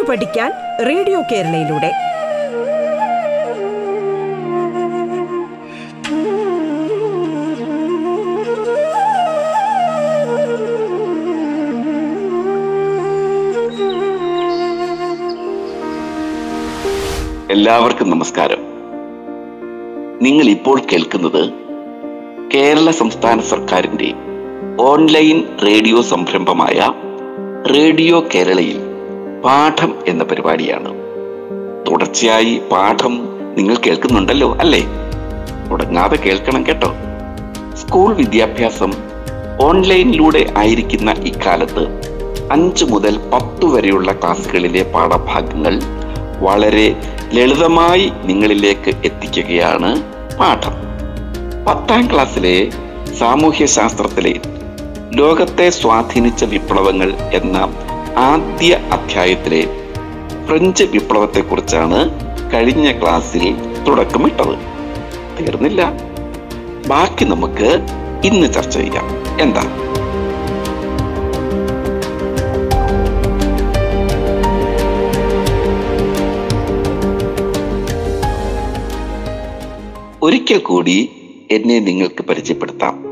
കേട്ടു പഠിക്കാൻ റേഡിയോ കേരളയിലൂടെ. എല്ലാവർക്കും നമസ്കാരം. നിങ്ങൾ ഇപ്പോൾ കേൾക്കുന്നത് കേരള സംസ്ഥാന സർക്കാരിന്റെ ഓൺലൈൻ റേഡിയോ സംരംഭമായ റേഡിയോ കേരളയിൽ. പാഠം എന്ന പരിപാടിയാണ്. തുടർച്ചയായി പാഠം നിങ്ങൾ കേൾക്കുന്നുണ്ടല്ലോ അല്ലേ? തുടങ്ങാതെ കേൾക്കണം കേട്ടോ. സ്കൂൾ വിദ്യാഭ്യാസം ഓൺലൈനിലൂടെ ആയിരിക്കുന്ന ഇക്കാലത്ത് അഞ്ച് മുതൽ പത്ത് വരെയുള്ള ക്ലാസ്സുകളിലെ പാഠഭാഗങ്ങൾ വളരെ ലളിതമായി നിങ്ങളിലേക്ക് എത്തിക്കുകയാണ് പാഠം. പത്താം ക്ലാസ്സിലെ സാമൂഹ്യ ശാസ്ത്രത്തിലെ ലോകത്തെ സ്വാധീനിച്ച വിപ്ലവങ്ങൾ എന്ന ആദ്യ അധ്യായത്തിലെ ഫ്രഞ്ച് വിപ്ലവത്തെക്കുറിച്ചാണ് കഴിഞ്ഞ ക്ലാസ്സിൽ തുടക്കമിട്ടത്. തീർന്നില്ല. ബാക്കി നമുക്ക് ഇന്ന് ചർച്ച ചെയ്യാം. എന്താ? ഒരിക്കൽ കൂടി എന്നെ നിങ്ങൾക്ക് പരിചയപ്പെടുത്താം.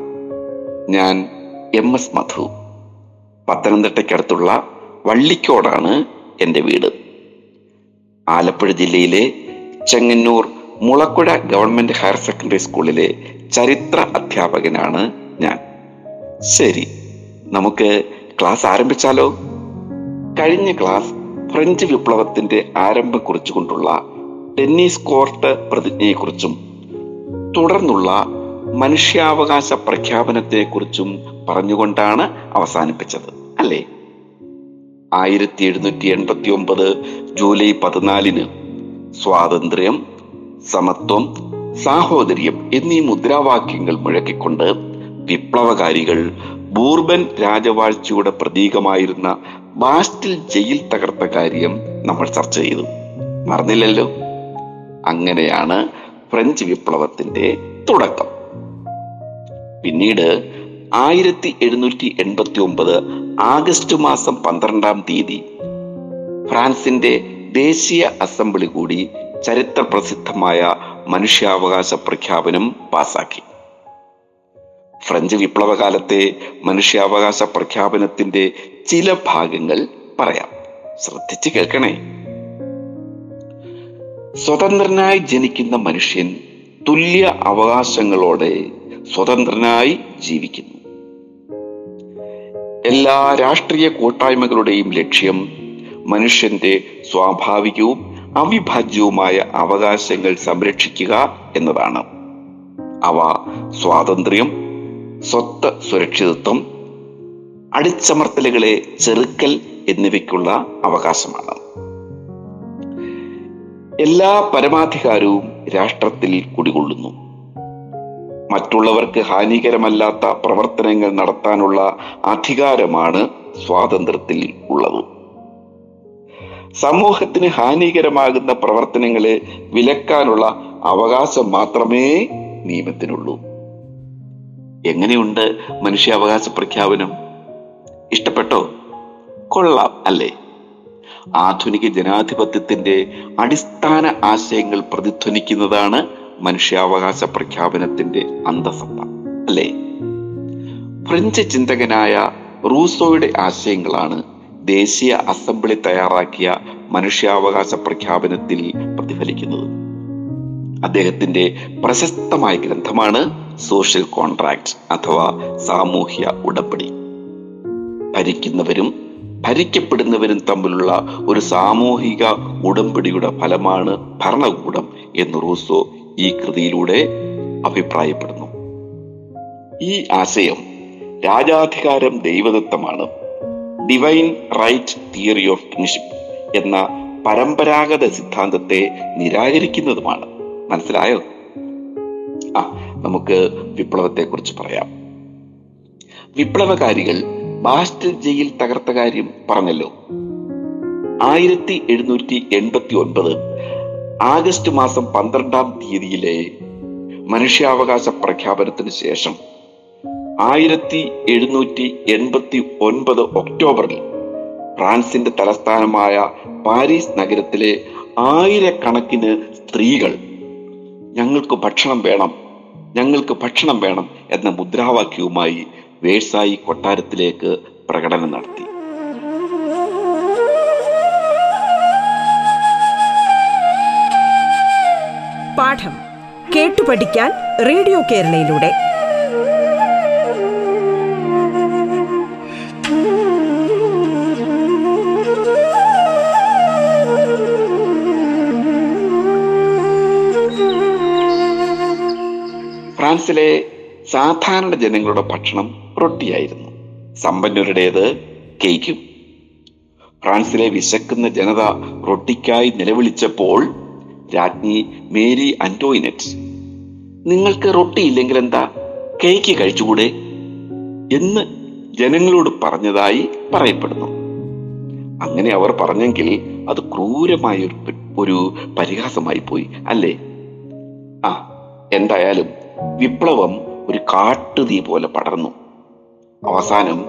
ഞാൻ എം എസ് മധു. പത്തനംതിട്ടയ്ക്കടുത്തുള്ള വള്ളിക്കോടാണ് എന്റെ വീട്. ആലപ്പുഴ ജില്ലയിലെ Chengannur Mulakuzha government higher secondary സ്കൂളിലെ ചരിത്ര അധ്യാപകനാണ് ഞാൻ. ശരി നമുക്ക് ക്ലാസ് ആരംഭിച്ചാലോ? കഴിഞ്ഞ ക്ലാസ് ഫ്രഞ്ച് വിപ്ലവത്തിന്റെ ആരംഭം കുറിച്ചുകൊണ്ടുള്ള ടെന്നീസ് കോർട്ട് പ്രതിജ്ഞയെക്കുറിച്ചും തുടർന്നുള്ള മനുഷ്യാവകാശ പ്രഖ്യാപനത്തെക്കുറിച്ചും പറഞ്ഞുകൊണ്ടാണ് അവസാനിപ്പിച്ചത് അല്ലേ? ആയിരത്തി എഴുന്നൂറ്റി എൺപത്തി ഒമ്പത് ജൂലൈ പതിനാലിന്. സ്വാതന്ത്ര്യം സമത്വം സാഹോദര്യം എന്നീ മുദ്രാവാക്യങ്ങൾ മുഴക്കിക്കൊണ്ട് വിപ്ലവകാരികൾ ബൂർബൻ രാജവാഴ്ചയുടെ പ്രതീകമായിരുന്ന ബാസ്റ്റിൽ ജയിൽ തകർത്ത കാര്യം നമ്മൾ ചർച്ച ചെയ്തു. മറന്നില്ലല്ലോ? അങ്ങനെയാണ് ഫ്രഞ്ച് വിപ്ലവത്തിന്റെ തുടക്കം. പിന്നീട് ആയിരത്തി എഴുന്നൂറ്റി എൺപത്തി ഒമ്പത് ആഗസ്റ്റ് മാസം പന്ത്രണ്ടാം തീയതി ഫ്രാൻസിന്റെ ദേശീയ അസംബ്ലി കൂടി ചരിത്ര പ്രസിദ്ധമായ മനുഷ്യാവകാശ പ്രഖ്യാപനം പാസാക്കി. ഫ്രഞ്ച് വിപ്ലവകാലത്തെ മനുഷ്യാവകാശ പ്രഖ്യാപനത്തിന്റെ ചില ഭാഗങ്ങൾ പറയാം. ശ്രദ്ധിച്ചു കേൾക്കണേ. സ്വതന്ത്രനായി ജനിക്കുന്ന മനുഷ്യൻ തുല്യ അവകാശങ്ങളോടെ സ്വതന്ത്രനായി ജീവിക്കുന്നു. എല്ലാ രാഷ്ട്രീയ കൂട്ടായ്മകളുടെയും ലക്ഷ്യം മനുഷ്യന്റെ സ്വാഭാവികവും അവിഭാജ്യവുമായ അവകാശങ്ങൾ സംരക്ഷിക്കുക എന്നതാണ്. അവ സ്വാതന്ത്ര്യം സ്വത്ത് സുരക്ഷിതത്വം അടിച്ചമർത്തലുകളെ ചെറുക്കൽ എന്നിവയ്ക്കുള്ള അവകാശമാണ്. എല്ലാ പരമാധികാരവും രാഷ്ട്രത്തിൽ കുടികൊള്ളുന്നു. മറ്റുള്ളവർക്ക് ഹാനികരമല്ലാത്ത പ്രവർത്തനങ്ങൾ നടത്താനുള്ള അധികാരമാണ് സ്വാതന്ത്ര്യത്തിൽ ഉള്ളത്. സമൂഹത്തിന് ഹാനികരമാകുന്ന പ്രവർത്തനങ്ങളെ വിലക്കാനുള്ള അവകാശം മാത്രമേ നിയമത്തിനുള്ളൂ. എങ്ങനെയുണ്ട് മനുഷ്യാവകാശ പ്രഖ്യാപനം? ഇഷ്ടപ്പെട്ടോ? കൊള്ളാം അല്ലേ? ആധുനിക ജനാധിപത്യത്തിന്റെ അടിസ്ഥാന ആശയങ്ങൾ പ്രതിധ്വനിക്കുന്നതാണ് മനുഷ്യാവകാശ പ്രഖ്യാപനത്തിന്റെ അന്തസത്ത അല്ലേ? ഫ്രഞ്ച് ചിന്തകനായ റൂസോയുടെ ആശയങ്ങളാണ് ദേശീയ അസംബ്ലി തയ്യാറാക്കിയ മനുഷ്യാവകാശ പ്രഖ്യാപനത്തിൽ പ്രതിഫലിക്കുന്നത്. അദ്ദേഹത്തിന്റെ പ്രശസ്തമായ ഗ്രന്ഥമാണ് സോഷ്യൽ കോൺട്രാക്ട് അഥവാ സാമൂഹ്യ ഉടമ്പടി. ഭരിക്കുന്നവരും ഭരിക്കപ്പെടുന്നവരും തമ്മിലുള്ള ഒരു സാമൂഹിക ഉടമ്പടിയുടെ ഫലമാണ് ഭരണകൂടം എന്ന് റൂസോ ഈ കൃതിയിലൂടെ അഭിപ്രായപ്പെടുന്നു. ഈ ആശയം രാജാധികാരം ദൈവദത്തമാണ്. Divine right theory of kingship എന്ന പരമ്പരാഗത സിദ്ധാന്തത്തെ നിരാകരിക്കുന്നതുമാണ്. മനസ്സിലായോ? ആ നമുക്ക് വിപ്ലവത്തെ കുറിച്ച് പറയാം. വിപ്ലവകാരികൾ ബാസ്റ്റൽ ജയിൽ തകർത്ത കാര്യം പറഞ്ഞല്ലോ. ആയിരത്തി എഴുന്നൂറ്റി എൺപത്തി ഒൻപത് ആഗസ്റ്റ് മാസം പന്ത്രണ്ടാം തീയതിയിലെ മനുഷ്യാവകാശ പ്രഖ്യാപനത്തിന് ശേഷം ആയിരത്തി എഴുന്നൂറ്റി എൺപത്തി ഒൻപത് ഒക്ടോബറിൽ ഫ്രാൻസിന്റെ തലസ്ഥാനമായ പാരീസ് നഗരത്തിലെ ആയിരക്കണക്കിന് സ്ത്രീകൾ ഞങ്ങൾക്ക് ഭക്ഷണം വേണം ഞങ്ങൾക്ക് ഭക്ഷണം വേണം എന്ന മുദ്രാവാക്യവുമായി വേഴ്സായി കൊട്ടാരത്തിലേക്ക് പ്രകടനം നടത്തി. പാഠം കേട്ടു പഠിക്കാൻ റേഡിയോ കേരളയിലൂടെ. ഫ്രാൻസിലെ സാധാരണ ജനങ്ങളുടെ ഭക്ഷണം റൊട്ടിയായിരുന്നു. സമ്പന്നരുടേത് കേക്കും. ഫ്രാൻസിലെ വിശക്കുന്ന ജനത റൊട്ടിക്കായി നിലവിളിച്ചപ്പോൾ രാജ്ഞി മേരി അന്റോയിനറ്റ്. നിങ്ങൾക്ക് റൊട്ടി ഇല്ലെങ്കിൽ എന്താ? കേക്ക് കഴിച്ചുകൂടെ? എന്ന് ജനങ്ങളോട് പറഞ്ഞതായി പറയപ്പെടുന്നു. അങ്ങനെ അവർ പറഞ്ഞെങ്കിൽ അത് ക്രൂരമായ ഒരു ഒരു പരിഹാസമായി പോയി അല്ലേ? ആ എന്തായാലും വിപ്ലവം ഒരു കാട്ടുതീ പോലെ പടർന്നു. അവസാനം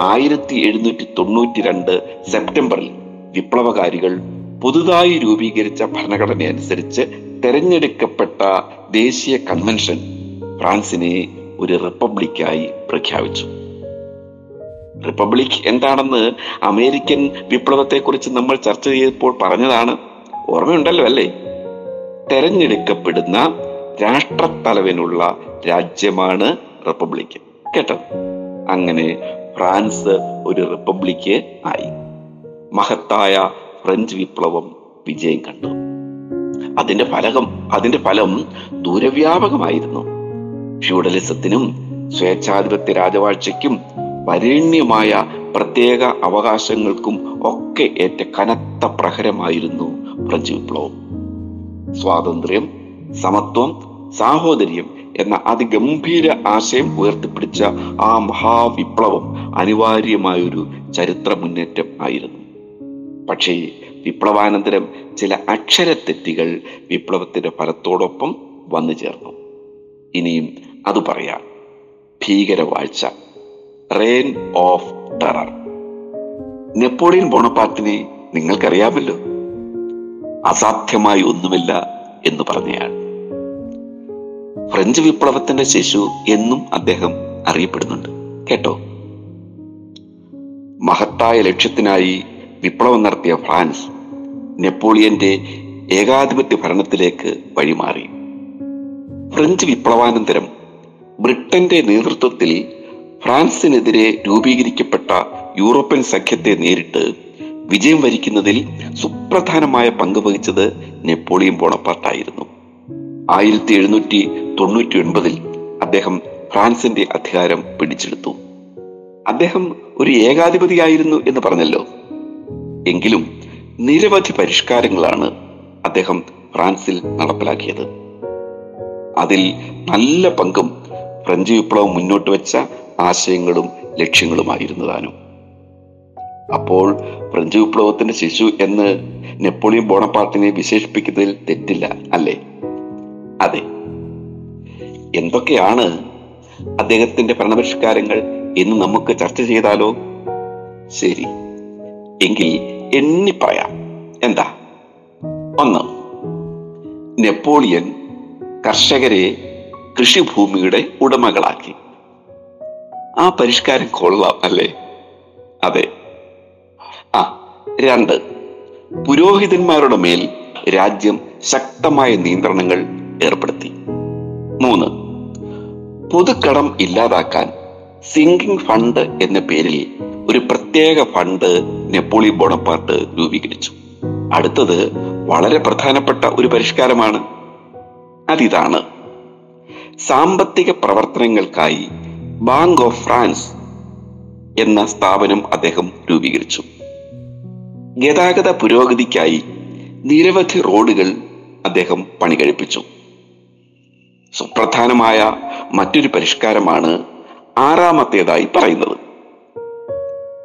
ആയിരത്തി എഴുന്നൂറ്റി തൊണ്ണൂറ്റി രണ്ട് സെപ്റ്റംബറിൽ വിപ്ലവകാരികൾ പുതുതായി രൂപീകരിച്ച ഭരണഘടനയനുസരിച്ച് തെരഞ്ഞെടുക്കപ്പെട്ട ദേശീയ കൺവെൻഷൻ ഫ്രാൻസിനെ ഒരു റിപ്പബ്ലിക്കായി പ്രഖ്യാപിച്ചു. റിപ്പബ്ലിക് എന്താണെന്ന് അമേരിക്കൻ വിപ്ലവത്തെക്കുറിച്ച് നമ്മൾ ചർച്ച ചെയ്തപ്പോൾ പറഞ്ഞതാണ്. ഓർമ്മയുണ്ടല്ലോ അല്ലേ? തെരഞ്ഞെടുക്കപ്പെടുന്ന രാഷ്ട്രത്തലവനുള്ള രാജ്യമാണ് റിപ്പബ്ലിക്. കേട്ടോ? അങ്ങനെ ഫ്രാൻസ് ഒരു റിപ്പബ്ലിക് ആയി. മഹത്തായ ഫ്രഞ്ച് വിപ്ലവം വിജയം കണ്ടു. അതിന്റെ ഫലകം അതിന്റെ ഫലം ദൂരവ്യാപകമായിരുന്നു. ഫ്യൂഡലിസത്തിനും സ്വേച്ഛാധിപത്യ രാജവാഴ്ചയ്ക്കും വരേണ്യമായ പ്രത്യേക അവകാശങ്ങൾക്കും ഒക്കെ ഏറ്റ കനത്ത പ്രഹരമായിരുന്നു ഫ്രഞ്ച് വിപ്ലവം. സ്വാതന്ത്ര്യം സമത്വം സാഹോദര്യം എന്ന അതിഗംഭീര ആശയം ഉയർത്തിപ്പിടിച്ച ആ മഹാവിപ്ലവം അനിവാര്യമായൊരു ചരിത്ര മുന്നേറ്റം ആയിരുന്നു. പക്ഷേ വിപ്ലവാനന്തരം ചില അക്ഷരത്തെറ്റുകൾ വിപ്ലവത്തിന്റെ ഫലത്തോടൊപ്പം വന്നു ചേർന്നു. ഇനിയും അത് പറയാം. ഭീകരവാഴ്ച. റെയിൻ ഓഫ് ടെറർ നെപ്പോളിയൻ ബോണപ്പാർട്ടിനെ നിങ്ങൾക്കറിയാമല്ലോ. അസാധ്യമായി ഒന്നുമില്ല എന്ന് പറഞ്ഞയാൾ. ഫ്രഞ്ച് വിപ്ലവത്തിന്റെ ശിശു എന്നും അദ്ദേഹം അറിയപ്പെടുന്നുണ്ട്. കേട്ടോ? മഹത്തായ ലക്ഷ്യത്തിനായി വിപ്ലവം നടത്തിയ ഫ്രാൻസ് നെപ്പോളിയന്റെ ഏകാധിപത്യ ഭരണത്തിലേക്ക് വഴിമാറി. ഫ്രഞ്ച് വിപ്ലവാനന്തരം ബ്രിട്ടന്റെ നേതൃത്വത്തിൽ ഫ്രാൻസിനെതിരെ രൂപീകരിക്കപ്പെട്ട യൂറോപ്യൻ സഖ്യത്തെ നേരിട്ട് വിജയം വരിക്കുന്നതിൽ സുപ്രധാനമായ പങ്ക് വഹിച്ചത് നെപ്പോളിയൻ ബോണപ്പാർട്ടായിരുന്നു. ആയിരത്തി എഴുന്നൂറ്റി തൊണ്ണൂറ്റി ഒൻപതിൽ അദ്ദേഹം ഫ്രാൻസിന്റെ അധികാരം പിടിച്ചെടുത്തു. അദ്ദേഹം ഒരു ഏകാധിപതിയായിരുന്നു എന്ന് പറഞ്ഞല്ലോ. എങ്കിലും നിരവധി പരിഷ്കാരങ്ങളാണ് അദ്ദേഹം ഫ്രാൻസിൽ നടപ്പിലാക്കിയത്. അതിൽ നല്ല പങ്കും ഫ്രഞ്ച് വിപ്ലവം മുന്നോട്ട് വെച്ച ആശയങ്ങളും ലക്ഷ്യങ്ങളുമായിരുന്നു താനും അപ്പോൾ ഫ്രഞ്ച് വിപ്ലവത്തിന്റെ ശിശു എന്ന് നെപ്പോളിയൻ ബോണപ്പാർട്ടിനെ വിശേഷിപ്പിക്കുന്നതിൽ തെറ്റില്ല അല്ലേ? അതെ. എന്തൊക്കെയാണ് അദ്ദേഹത്തിന്റെ ഭരണപരിഷ്കാരങ്ങൾ എന്ന് നമുക്ക് ചർച്ച ചെയ്താലോ? ശരി. എങ്കിൽ എണ്ണി പറയാം. എന്താ? ഒന്ന് നെപ്പോളിയൻ കർഷകരെ കൃഷിഭൂമിയുടെ ഉടമകളാക്കി. ആ പരിഷ്കാരം കൊള്ളാം അല്ലേ? അതെ. ആ രണ്ട് പുരോഹിതന്മാരുടെ മേൽ രാജ്യം ശക്തമായ നിയന്ത്രണങ്ങൾ ഏർപ്പെടുത്തി. മൂന്ന് പൊതുക്കടം ഇല്ലാതാക്കാൻ സിങ്കിങ് ഫണ്ട് എന്ന പേരിൽ ഒരു പ്രത്യേക ഫണ്ട് നെപ്പോളിയൻ ബോണപ്പാർട്ട് രൂപീകരിച്ചു. അടുത്തത് വളരെ പ്രധാനപ്പെട്ട ഒരു പരിഷ്കാരമാണ്. അതിതാണ് സാമ്പത്തിക പ്രവർത്തനങ്ങൾക്കായി ബാങ്ക് ഓഫ് ഫ്രാൻസ് എന്ന സ്ഥാപനം അദ്ദേഹം രൂപീകരിച്ചു. ഗതാഗത പുരോഗതിക്കായി നിരവധി റോഡുകൾ അദ്ദേഹം പണി കഴിപ്പിച്ചു സുപ്രധാനമായ മറ്റൊരു പരിഷ്കാരമാണ് ആറാമത്തേതായി പറയുന്നത്.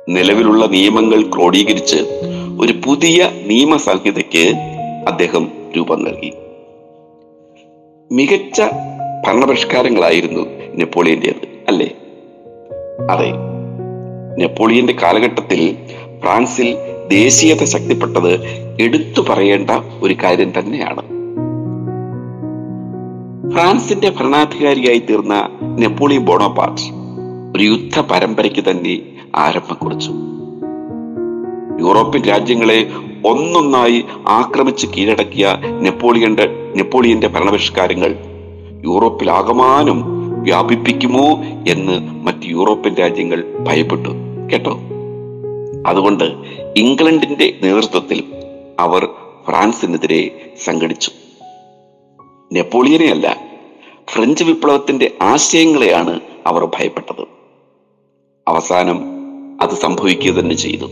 നിലവിലുള്ള നിയമങ്ങൾ ക്രോഡീകരിച്ച് ഒരു പുതിയ നിയമസംഹിതയ്ക്ക് അദ്ദേഹം രൂപം നൽകി. മികച്ച ഭരണപരിഷ്കാരങ്ങളായിരുന്നു നെപ്പോളിയന്റേത് അല്ലേ? അതെ. നെപ്പോളിയന്റെ കാലഘട്ടത്തിൽ ഫ്രാൻസിൽ ദേശീയത ശക്തിപ്പെട്ടത് എടുത്തു പറയേണ്ട ഒരു കാര്യം തന്നെയാണ്. ഫ്രാൻസിന്റെ ഭരണാധികാരിയായി തീർന്ന നെപ്പോളിയൻ ബോണോപാർട്ട് ഒരു യുദ്ധ പരമ്പരയ്ക്ക് തന്നെ ആരംഭം കുറിച്ചു യൂറോപ്യൻ രാജ്യങ്ങളെ ഒന്നൊന്നായി ആക്രമിച്ച് കീഴടക്കിയ നെപ്പോളിയന്റെ നെപ്പോളിയന്റെ ഭരണപരിഷ്കാരങ്ങൾ യൂറോപ്പിൽ ആകമാനം വ്യാപിപ്പിക്കുമോ എന്ന് മറ്റ് യൂറോപ്യൻ രാജ്യങ്ങൾ ഭയപ്പെട്ടു. കേട്ടോ? അതുകൊണ്ട് ഇംഗ്ലണ്ടിന്റെ നേതൃത്വത്തിൽ അവർ ഫ്രാൻസിനെതിരെ സംഘടിച്ചു. നെപ്പോളിയനെ അല്ല ഫ്രഞ്ച് വിപ്ലവത്തിന്റെ ആശയങ്ങളെയാണ് അവർ ഭയപ്പെട്ടത്. അവസാനം അത് സംഭവിക്കുക തന്നെ ചെയ്തു.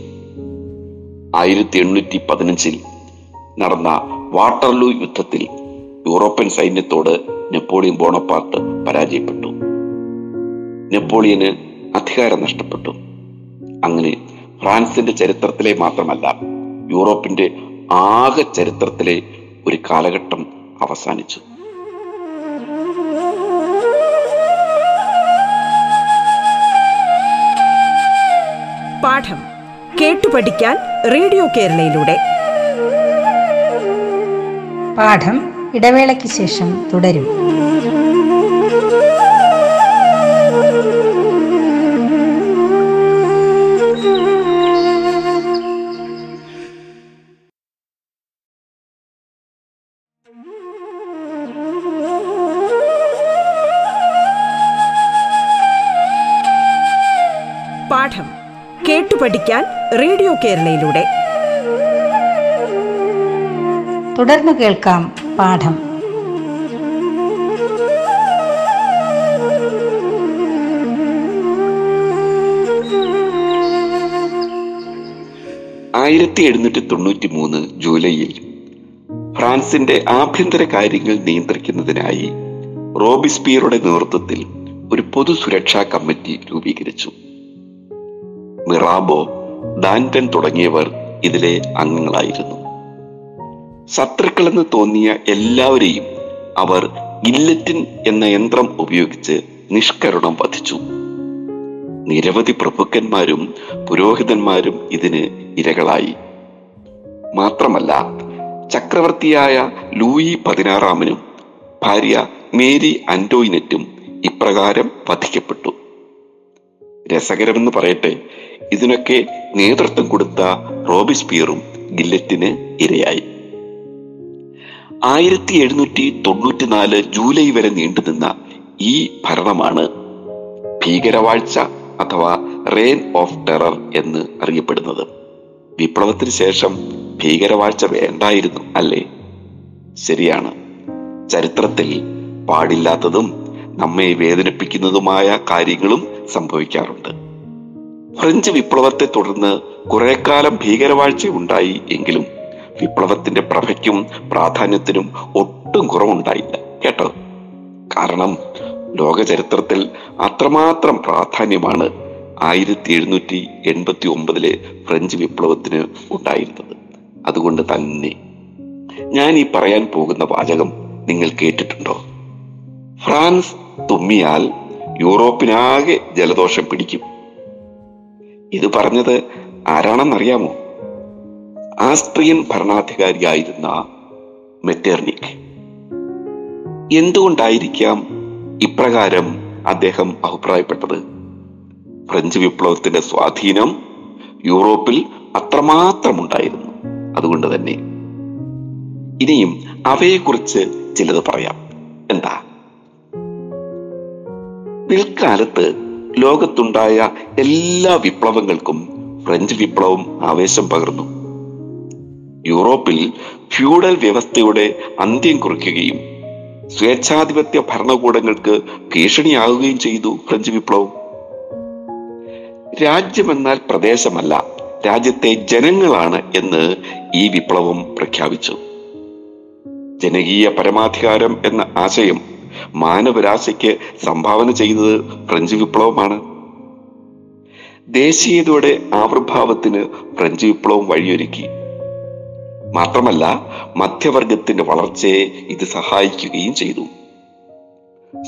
ആയിരത്തി എണ്ണൂറ്റി പതിനഞ്ചിൽ നടന്ന വാട്ടർലൂ യുദ്ധത്തിൽ യൂറോപ്യൻ സൈന്യത്തോട് നെപ്പോളിയൻ ബോണപ്പാർട്ട് പരാജയപ്പെട്ടു. നെപ്പോളിയന് അധികാരം നഷ്ടപ്പെട്ടു. അങ്ങനെ ഫ്രാൻസിന്റെ ചരിത്രത്തിലെ മാത്രമല്ല യൂറോപ്പിന്റെ ആകെ ചരിത്രത്തിലെ ഒരു കാലഘട്ടം അവസാനിച്ചു. പാഠം കേട്ടു പഠിക്കാൻ റേഡിയോ കേരളയിലൂടെ. പാഠം ഇടവേളയ്ക്ക് ശേഷം തുടരും. കേട്ടു പഠിക്കാൻ റേഡിയോ കേരളയിലൂടെ. തുടർന്ന് കേൾക്കാം പാഠം. ആയിരത്തി എഴുന്നൂറ്റി തൊണ്ണൂറ്റി മൂന്ന് ജൂലൈയിൽ ഫ്രാൻസിന്റെ ആഭ്യന്തര കാര്യങ്ങൾ നിയന്ത്രിക്കുന്നതിനായി റോബിസ്പിയറുടെ നേതൃത്വത്തിൽ ഒരു പൊതു സുരക്ഷാ കമ്മിറ്റി രൂപീകരിച്ചു. മിറാബോ ഡാന്റൻ തുടങ്ങിയവർ ഇതിലെ അംഗങ്ങളായിരുന്നു. ശത്രുക്കളെന്ന് തോന്നിയ എല്ലാവരെയും അവർ ഗില്ലറ്റിൻ എന്ന യന്ത്രം ഉപയോഗിച്ച് നിഷ്കരുണം വധിച്ചു. നിരവധി പ്രഭുക്കന്മാരും പുരോഹിതന്മാരും ഇതിന് ഇരകളായി. മാത്രമല്ല ചക്രവർത്തിയായ ലൂയി പതിനാറാമനും ഭാര്യ മേരി അന്റോയിനറ്റും ഇപ്രകാരം വധിക്കപ്പെട്ടു. രസകരമെന്ന് പറയട്ടെ ഇതിനൊക്കെ നേതൃത്വം കൊടുത്ത റോബിസ്പിയറും ഗില്ലറ്റിന് ഇരയായി. ആയിരത്തി എഴുന്നൂറ്റി തൊണ്ണൂറ്റിനാല് ജൂലൈ വരെ നീണ്ടുനിന്ന ഈ ഭരണമാണ് ഭീകരവാഴ്ച അഥവാ റെയിൻ ഓഫ് ടെറർ എന്ന് അറിയപ്പെടുന്നത്. വിപ്ലവത്തിന് ശേഷം ഭീകരവാഴ്ച വേണ്ടായിരുന്നു അല്ലേ? ശരിയാണ്. ചരിത്രത്തിൽ പാടില്ലാത്തതും നമ്മെ വേദനിപ്പിക്കുന്നതുമായ കാര്യങ്ങളും സംഭവിക്കാറുണ്ട്. ഫ്രഞ്ച് വിപ്ലവത്തെ തുടർന്ന് കുറെ കാലം ഭീകരവാഴ്ച ഉണ്ടായി എങ്കിലും വിപ്ലവത്തിന്റെ പ്രഭയ്ക്കും പ്രാധാന്യത്തിനും ഒട്ടും കുറവുണ്ടായില്ല. കേട്ടോ? കാരണം ലോക ചരിത്രത്തിൽ അത്രമാത്രം പ്രാധാന്യമാണ് ആയിരത്തി എഴുന്നൂറ്റി എൺപത്തി ഒമ്പതിലെ ഫ്രഞ്ച് വിപ്ലവത്തിന് ഉണ്ടായിരുന്നത്. അതുകൊണ്ട് തന്നെ ഞാൻ ഈ പറയാൻ പോകുന്ന വാചകം നിങ്ങൾ കേട്ടിട്ടുണ്ടോ? ഫ്രാൻസ് തുമ്മിയാൽ യൂറോപ്പിനാകെ ജലദോഷം പിടിക്കും. ഇത് പറഞ്ഞത് ആരാണെന്നറിയാമോ? ആസ്ട്രിയൻ ഭരണാധികാരിയായിരുന്ന മെറ്റേർണിക്. എന്തുകൊണ്ടായിരിക്കാം ഇപ്രകാരം അദ്ദേഹം അഭിപ്രായപ്പെട്ടത്? ഫ്രഞ്ച് വിപ്ലവത്തിന്റെ സ്വാധീനം യൂറോപ്പിൽ അത്രമാത്രം ഉണ്ടായിരുന്നു അതുകൊണ്ട് തന്നെ. ഇനിയും അവയെക്കുറിച്ച് ചിലത് പറയാം. എന്താ? പിൽക്കാലത്ത് ലോകത്തുണ്ടായ എല്ലാ വിപ്ലവങ്ങൾക്കും ഫ്രഞ്ച് വിപ്ലവം ആവേശം പകർന്നു. യൂറോപ്പിൽ ഫ്യൂഡൽ വ്യവസ്ഥയുടെ അന്ത്യം കുറിക്കുകയും സ്വേച്ഛാധിപത്യ ഭരണകൂടങ്ങൾക്ക് ഭീഷണിയാകുകയും ചെയ്തു ഫ്രഞ്ച് വിപ്ലവം. രാജ്യമെന്നാൽ പ്രദേശമല്ല രാജ്യത്തെ ജനങ്ങളാണ് എന്ന് ഈ വിപ്ലവം പ്രഖ്യാപിച്ചു. ജനകീയ പരമാധികാരം എന്ന ആശയം മാനവരാശയ്ക്ക് സംഭാവന ചെയ്യുന്നത് ഫ്രഞ്ച് വിപ്ലവമാണ്. ദേശീയതയുടെ ആവിർഭാവത്തിന് ഫ്രഞ്ച് വിപ്ലവം വഴിയൊരുക്കി. മാത്രമല്ല മധ്യവർഗത്തിന്റെ വളർച്ചയെ ഇത് സഹായിക്കുകയും ചെയ്തു.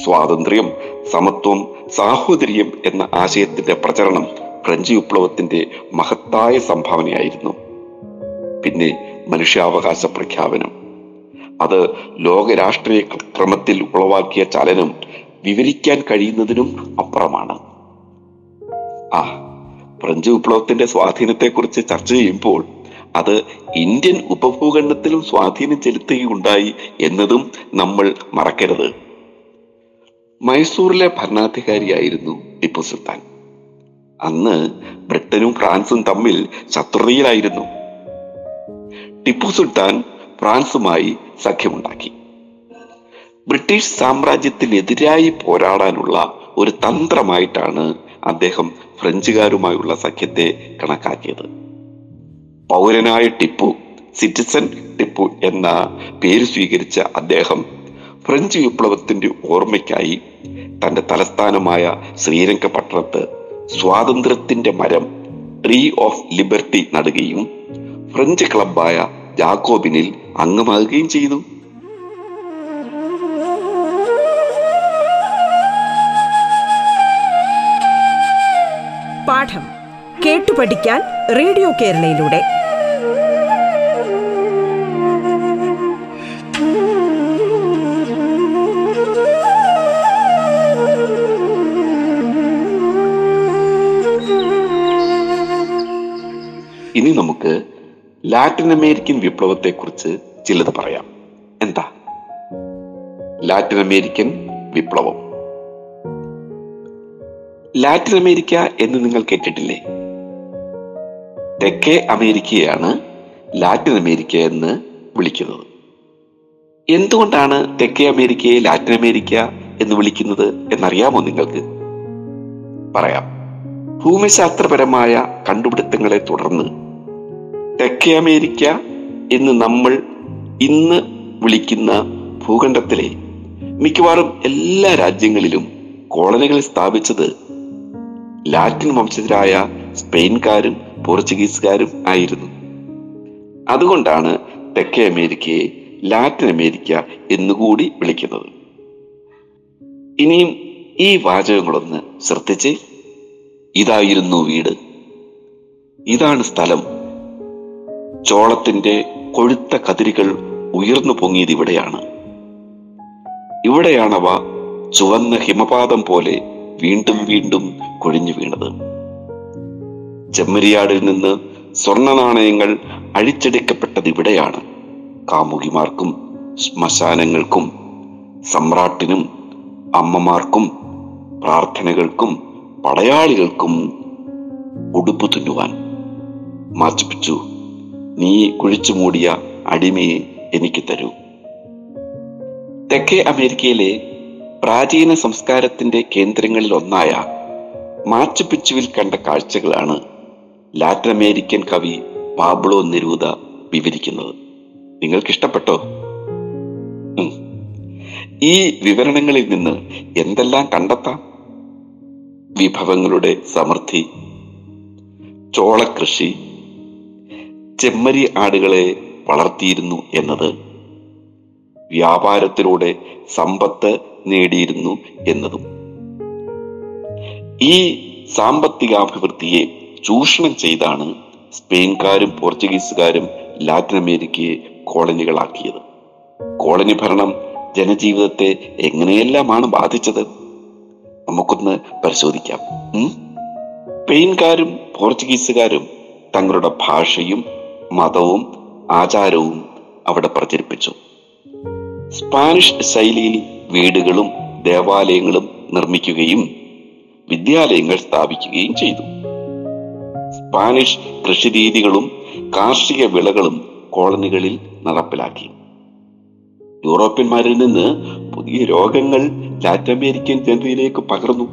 സ്വാതന്ത്ര്യം സമത്വം സാഹോദര്യം എന്ന ആശയത്തിന്റെ പ്രചരണം ഫ്രഞ്ച് വിപ്ലവത്തിന്റെ മഹത്തായ സംഭാവനയായിരുന്നു. പിന്നെ മനുഷ്യാവകാശ പ്രഖ്യാപനം. അത് ലോക രാഷ്ട്രീയ ക്രമത്തിൽ ഉളവാക്കിയ ചലനം വിവരിക്കാൻ കഴിയുന്നതിനും അപ്പുറമാണ്. ആ ഫ്രഞ്ച് വിപ്ലവത്തിന്റെ സ്വാധീനത്തെക്കുറിച്ച് ചർച്ച ചെയ്യുമ്പോൾ അത് ഇന്ത്യൻ ഉപഭൂഖണ്ഡത്തിലും സ്വാധീനം ചെലുത്തുകയുണ്ടായി എന്നതും നമ്മൾ മറക്കരുത്. മൈസൂറിലെ ഭരണാധികാരിയായിരുന്നു ടിപ്പു സുൽത്താൻ. അന്ന് ബ്രിട്ടനും ഫ്രാൻസും തമ്മിൽ ശത്രുതയിലായിരുന്നു. ടിപ്പു സുൽത്താൻ ഫ്രാൻസുമായി സഖ്യമുണ്ടാക്കി. ബ്രിട്ടീഷ് സാമ്രാജ്യത്തിനെതിരായി പോരാടാനുള്ള ഒരു തന്ത്രമായിട്ടാണ് അദ്ദേഹം ഫ്രഞ്ചുകാരുമായുള്ള സഖ്യത്തെ കണക്കാക്കിയത്. പൗരനായ ടിപ്പു സിറ്റിസൺ ടിപ്പു എന്ന പേര് സ്വീകരിച്ച അദ്ദേഹം ഫ്രഞ്ച് വിപ്ലവത്തിന്റെ ഓർമ്മയ്ക്കായി തന്റെ തലസ്ഥാനമായ ശ്രീരംഗപട്ടണത്ത് സ്വാതന്ത്ര്യത്തിന്റെ മരം ട്രീ ഓഫ് ലിബർട്ടി നടുകയും ഫ്രഞ്ച് ക്ലബായ ജാക്കോബിനിൽ അംഗമാകുകയും ചെയ്തു പാഠം കേട്ടു പഠിക്കാൻ റേഡിയോ കേരളയിലൂടെ. ഇനി നമുക്ക് ലാറ്റിൻ അമേരിക്കൻ വിപ്ലവത്തെക്കുറിച്ച് ചിലത് പറയാം. എന്താ? ലാറ്റിൻ അമേരിക്കൻ വിപ്ലവം. ലാറ്റിൻ അമേരിക്ക എന്ന് നിങ്ങൾ കേട്ടിട്ടില്ലേ? തെക്കേ അമേരിക്കയാണ് ലാറ്റിൻ അമേരിക്ക എന്ന് വിളിക്കുന്നത്. എന്തുകൊണ്ടാണ് തെക്കേ അമേരിക്കയെ ലാറ്റിൻ അമേരിക്ക എന്ന് വിളിക്കുന്നത് എന്നറിയാമോ നിങ്ങൾക്ക്? പറയാം. ഭൂമിശാസ്ത്രപരമായ കണ്ടുപിടുത്തങ്ങളെ തുടർന്ന് തെക്കേ അമേരിക്ക എന്ന് നമ്മൾ ഇന്ന് വിളിക്കുന്ന ഭൂഖണ്ഡത്തിലെ മിക്കവാറും എല്ലാ രാജ്യങ്ങളിലും കോളനികൾ സ്ഥാപിച്ചത് ലാറ്റിൻ വംശജരായ സ്പെയിൻകാരും പോർച്ചുഗീസുകാരും ആയിരുന്നു. അതുകൊണ്ടാണ് തെക്കേ അമേരിക്കയെ ലാറ്റിൻ അമേരിക്ക എന്നുകൂടി വിളിക്കുന്നത്. ഇനിയും ഈ വാചകങ്ങളൊന്ന് ശ്രദ്ധിച്ച്. ഇതായിരുന്നു വീട്. ഇതാണ് സ്ഥലം. ചോളത്തിന്റെ കൊഴുത്ത കതിരുകൾ ഉയർന്നു പൊങ്ങിയത് ഇവിടെയാണ്. ഇവിടെയാണവ ചുവന്ന ഹിമപാതം പോലെ വീണ്ടും വീണ്ടും കൊഴിഞ്ഞു വീണത്. ചെമ്മരിയാടിൽ നിന്ന് സ്വർണ നാണയങ്ങൾ അഴിച്ചെടുക്കപ്പെട്ടത് ഇവിടെയാണ്. കാമുകിമാർക്കും ശ്മശാനങ്ങൾക്കും സമ്രാട്ടിനും അമ്മമാർക്കും പ്രാർത്ഥനകൾക്കും പടയാളികൾക്കും ഉടുപ്പ് തുന്നുവാൻ മാച്ചുപിച്ചു നീ കുഴിച്ചു മൂടിയ അടിമയെ എനിക്ക് തരൂ. തെക്കേ അമേരിക്കയിലെ പ്രാചീന സംസ്കാരത്തിന്റെ കേന്ദ്രങ്ങളിൽ ഒന്നായ മാച്ചുപിച്ചുവിൽ കണ്ട കാഴ്ചകളാണ് ലാറ്റിൻ അമേരിക്കൻ കവി പാബ്ലോ നെരൂദ വിവരിക്കുന്നത്. നിങ്ങൾക്ക് ഇഷ്ടപ്പെട്ടോ ഈ വിവരണങ്ങളിൽ നിന്ന് എന്തെല്ലാം കണ്ടെത്താം? വിഭവങ്ങളുടെ സമൃദ്ധി ചോളകൃഷി ചെമ്മരി ആടുകളെ വളർത്തിയിരുന്നു എന്നത്. വ്യാപാരത്തിലൂടെ സമ്പത്ത് നേടിയിരുന്നു എന്നതും. ഈ സാമ്പത്തികാഭിവൃദ്ധിയെ ചൂഷണം ചെയ്താണ് സ്പെയിൻകാരും പോർച്ചുഗീസുകാരും ലാറ്റിൻ അമേരിക്കയെ കോളനികളാക്കിയത്. കോളനി ഭരണം ജനജീവിതത്തെ എങ്ങനെയെല്ലാമാണ് ബാധിച്ചത്? നമുക്കൊന്ന് പരിശോധിക്കാം? സ്പെയിൻകാരും പോർച്ചുഗീസുകാരും തങ്ങളുടെ ഭാഷയും മതവും ആചാരവും അവിടെ പ്രചരിപ്പിച്ചു. സ്പാനിഷ് ശൈലിയിൽ വീടുകളും ദേവാലയങ്ങളും നിർമ്മിക്കുകയും വിദ്യാലയങ്ങൾ സ്ഥാപിക്കുകയും ചെയ്തു. സ്പാനിഷ് കൃഷിരീതികളും കാർഷിക വിളകളും കോളനികളിൽ നടപ്പിലാക്കി. യൂറോപ്യന്മാരിൽ നിന്ന് പുതിയ രോഗങ്ങൾ ലാറ്റിൻ അമേരിക്കൻ ജനതയിലേക്ക് പകർന്നു.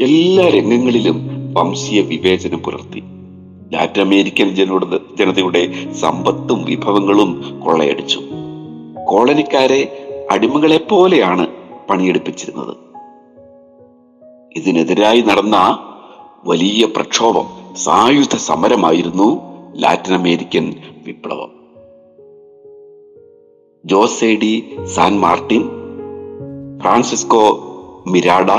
എല്ലാ രംഗങ്ങളിലും വംശീയ വിവേചനം പുലർത്തി. ലാറ്റിൻ അമേരിക്കൻ ജനോട് ജനതയുടെ സമ്പത്തും വിഭവങ്ങളും കൊള്ളയടിച്ചു. കോളനിക്കാരെ അടിമകളെ പോലെയാണ് പണിയെടുപ്പിച്ചിരുന്നത്. ഇതിനെതിരായി നടന്ന വലിയ പ്രക്ഷോഭം സായുധ സമരമായിരുന്നു ലാറ്റിൻ അമേരിക്കൻ വിപ്ലവം Jose de San Martin Francisco Miranda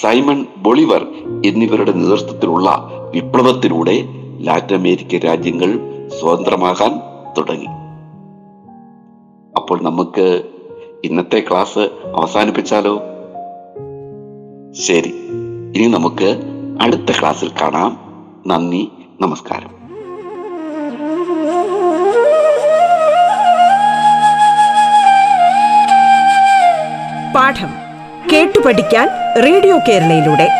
Simon Bolivar എന്നിവരുടെ നേതൃത്വത്തിലുള്ള വിപ്ലവത്തിലൂടെ ലാറ്റിൻ അമേരിക്കൻ രാജ്യങ്ങൾ സ്വതന്ത്രമാകാൻ തുടങ്ങി. അപ്പോൾ നമുക്ക് ഇന്നത്തെ ക്ലാസ് അവസാനിപ്പിച്ചാലോ? ശരി ഇനി നമുക്ക് അടുത്ത ക്ലാസ്സിൽ കാണാം. നന്ദി നമസ്കാരം. പാഠം കേട്ടു പഠിക്കാൻ റേഡിയോ കേരളയിലൂടെ.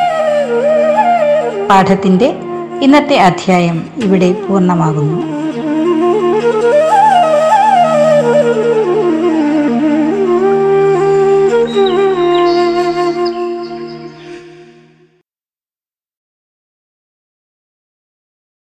പാഠത്തിന്റെ ഇന്നത്തെ അധ്യായം ഇവിടെ പൂർണമാകുന്നു.